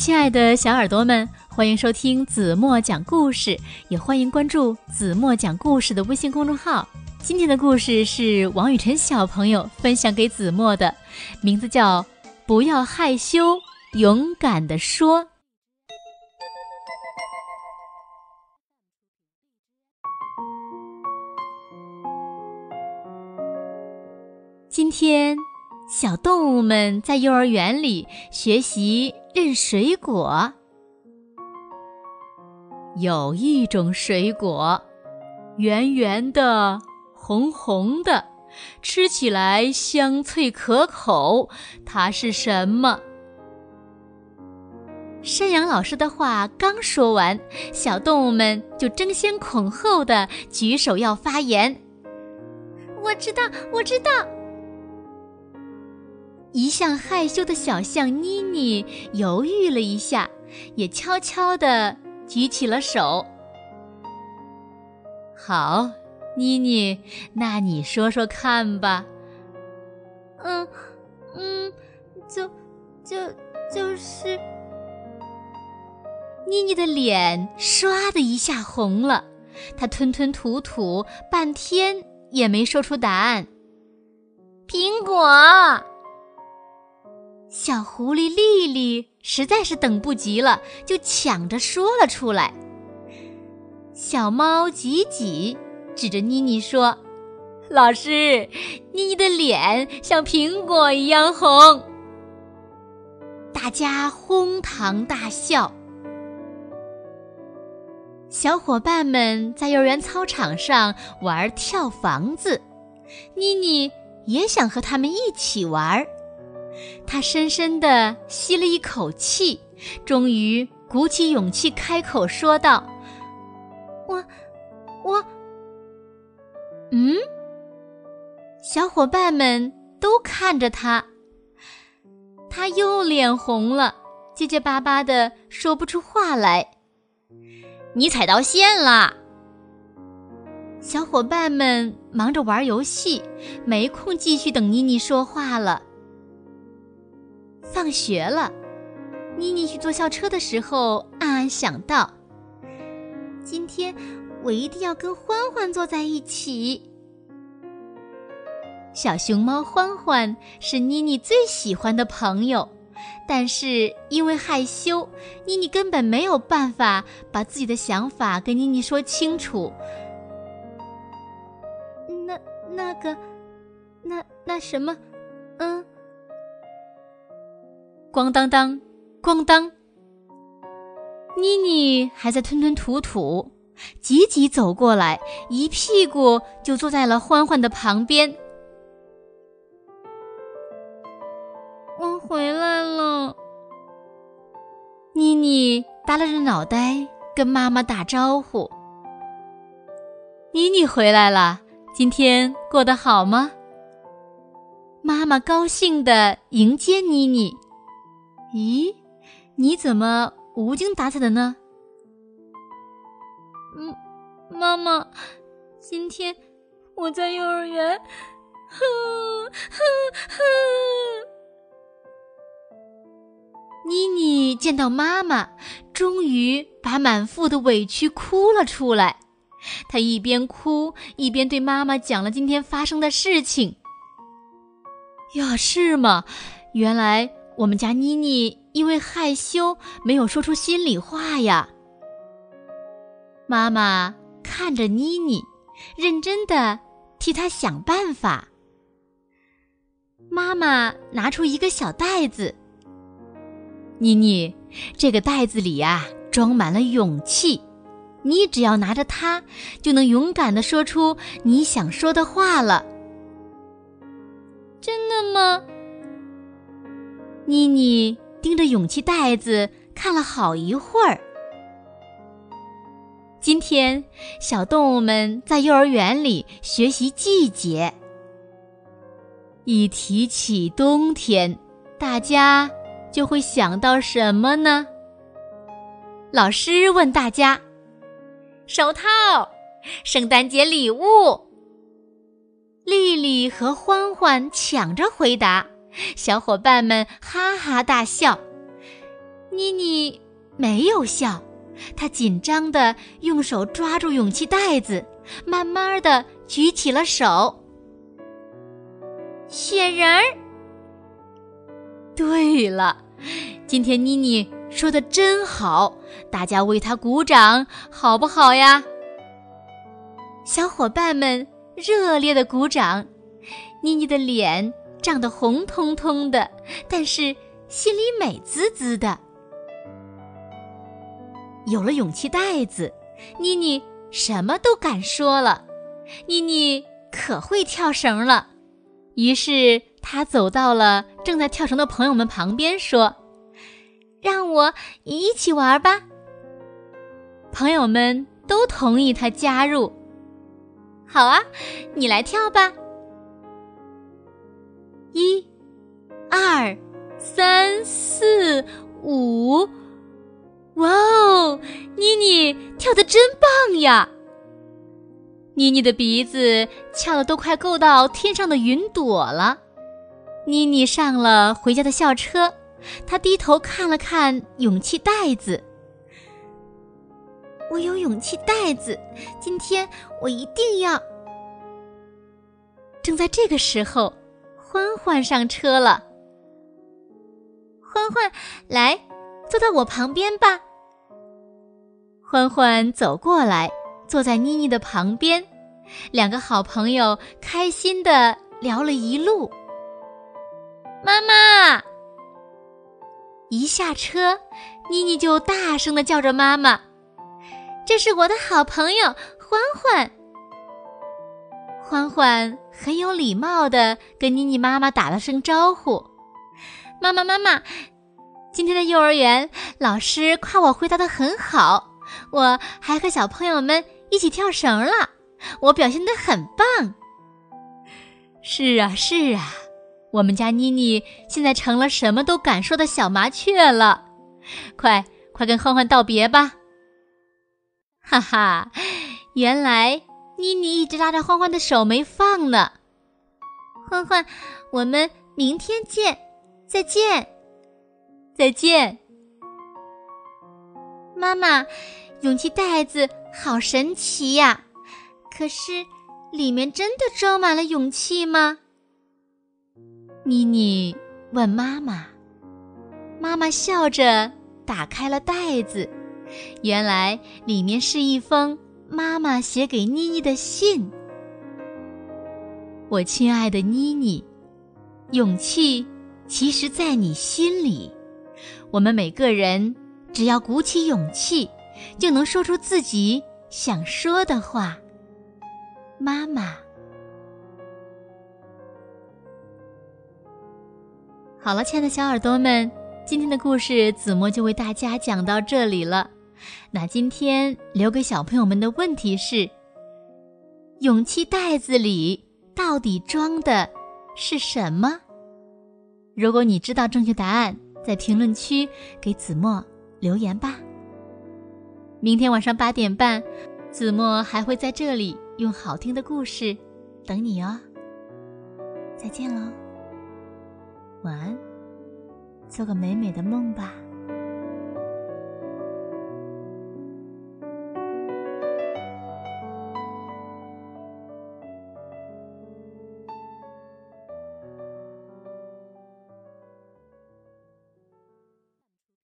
亲爱的小耳朵们，欢迎收听子墨讲故事，也欢迎关注子墨讲故事的微信公众号。今天的故事是王雨辰小朋友分享给子墨的，名字叫《不要害羞，勇敢的说》。今天，小动物们在幼儿园里学习认水果。有一种水果，圆圆的、红红的，吃起来香脆可口。它是什么？山羊老师的话刚说完，小动物们就争先恐后的举手要发言。我知道，我知道。一向害羞的小象妮妮犹豫了一下，也悄悄地举起了手。好，妮妮，那你说说看吧。嗯，嗯，就，就，就是……妮妮的脸唰的一下红了，她吞吞吐吐半天也没说出答案。苹果。小狐狸丽丽实在是等不及了，就抢着说了出来。小猫吉吉指着妮妮说：“老师，妮妮的脸像苹果一样红。”大家哄堂大笑。小伙伴们在幼儿园操场上玩跳房子，妮妮也想和他们一起玩。他深深地吸了一口气，终于鼓起勇气开口说道：“我，我……嗯。”小伙伴们都看着他，他又脸红了，结结巴巴的说不出话来。你踩到线了！小伙伴们忙着玩游戏，没空继续等妮妮说话了。放学了，妮妮去坐校车的时候，暗暗想到：今天我一定要跟欢欢坐在一起。小熊猫欢欢是妮妮最喜欢的朋友，但是因为害羞，妮妮根本没有办法把自己的想法跟妮妮说清楚。那那个，那那什么，嗯。咣当当，咣当！妮妮还在吞吞吐吐，急急走过来，一屁股就坐在了欢欢的旁边。我回来了。妮妮耷拉着脑袋跟妈妈打招呼：“妮妮回来了，今天过得好吗？”妈妈高兴地迎接妮妮。咦，你怎么无精打采的呢？嗯，妈妈，今天我在幼儿园，哼哼哼。妮妮见到妈妈，终于把满腹的委屈哭了出来。她一边哭一边对妈妈讲了今天发生的事情。呀，是吗？原来。我们家妮妮因为害羞，没有说出心里话呀。妈妈看着妮妮，认真的替她想办法。妈妈拿出一个小袋子，妮妮，这个袋子里呀装满了勇气，你只要拿着它，就能勇敢的说出你想说的话了。真的吗？妮妮盯着勇气袋子看了好一会儿。今天，小动物们在幼儿园里学习季节。一提起冬天，大家就会想到什么呢？老师问大家：“手套，圣诞节礼物。”丽丽和欢欢抢着回答。小伙伴们哈哈大笑，妮妮没有笑，她紧张地用手抓住勇气袋子，慢慢地举起了手。雪人儿。对了，今天妮妮说的真好，大家为她鼓掌好不好呀？小伙伴们热烈的鼓掌，妮妮的脸长得红彤彤的，但是心里美滋滋的。有了勇气袋子，妮妮什么都敢说了。妮妮可会跳绳了，于是她走到了正在跳绳的朋友们旁边，说：“让我一起玩吧。”朋友们都同意她加入。好啊，你来跳吧！一、二、三、四、五。哇哦，妮妮跳的真棒呀！妮妮的鼻子翘的都快够到天上的云朵了。妮妮上了回家的校车，她低头看了看勇气袋子。我有勇气袋子，今天我一定要。正在这个时候，欢欢上车了。欢欢，来，坐到我旁边吧。欢欢走过来，坐在妮妮的旁边，两个好朋友开心的聊了一路。妈妈，一下车，妮妮就大声的叫着妈妈：“这是我的好朋友欢欢。”欢欢很有礼貌的跟妮妮妈妈打了声招呼：“妈妈，妈妈，今天的幼儿园老师夸我回答的很好。”我还和小朋友们一起跳绳了，我表现的很棒。是啊，是啊，我们家妮妮现在成了什么都敢说的小麻雀了。快快跟欢欢道别吧！哈哈，原来妮妮一直拉着欢欢的手没放呢。欢欢，我们明天见，再见，再见。妈妈，勇气袋子好神奇呀！可是，里面真的装满了勇气吗？妮妮问妈妈。妈妈笑着打开了袋子，原来里面是一封妈妈写给妮妮的信。我亲爱的妮妮，勇气其实在你心里。我们每个人。只要鼓起勇气，就能说出自己想说的话。妈妈，好了，亲爱的小耳朵们，今天的故事子墨就为大家讲到这里了。那今天留给小朋友们的问题是：勇气袋子里到底装的是什么？如果你知道正确答案，在评论区给子墨。留言吧。明天晚上八点半，子墨还会在这里用好听的故事等你哦。再见喽，晚安，做个美美的梦吧。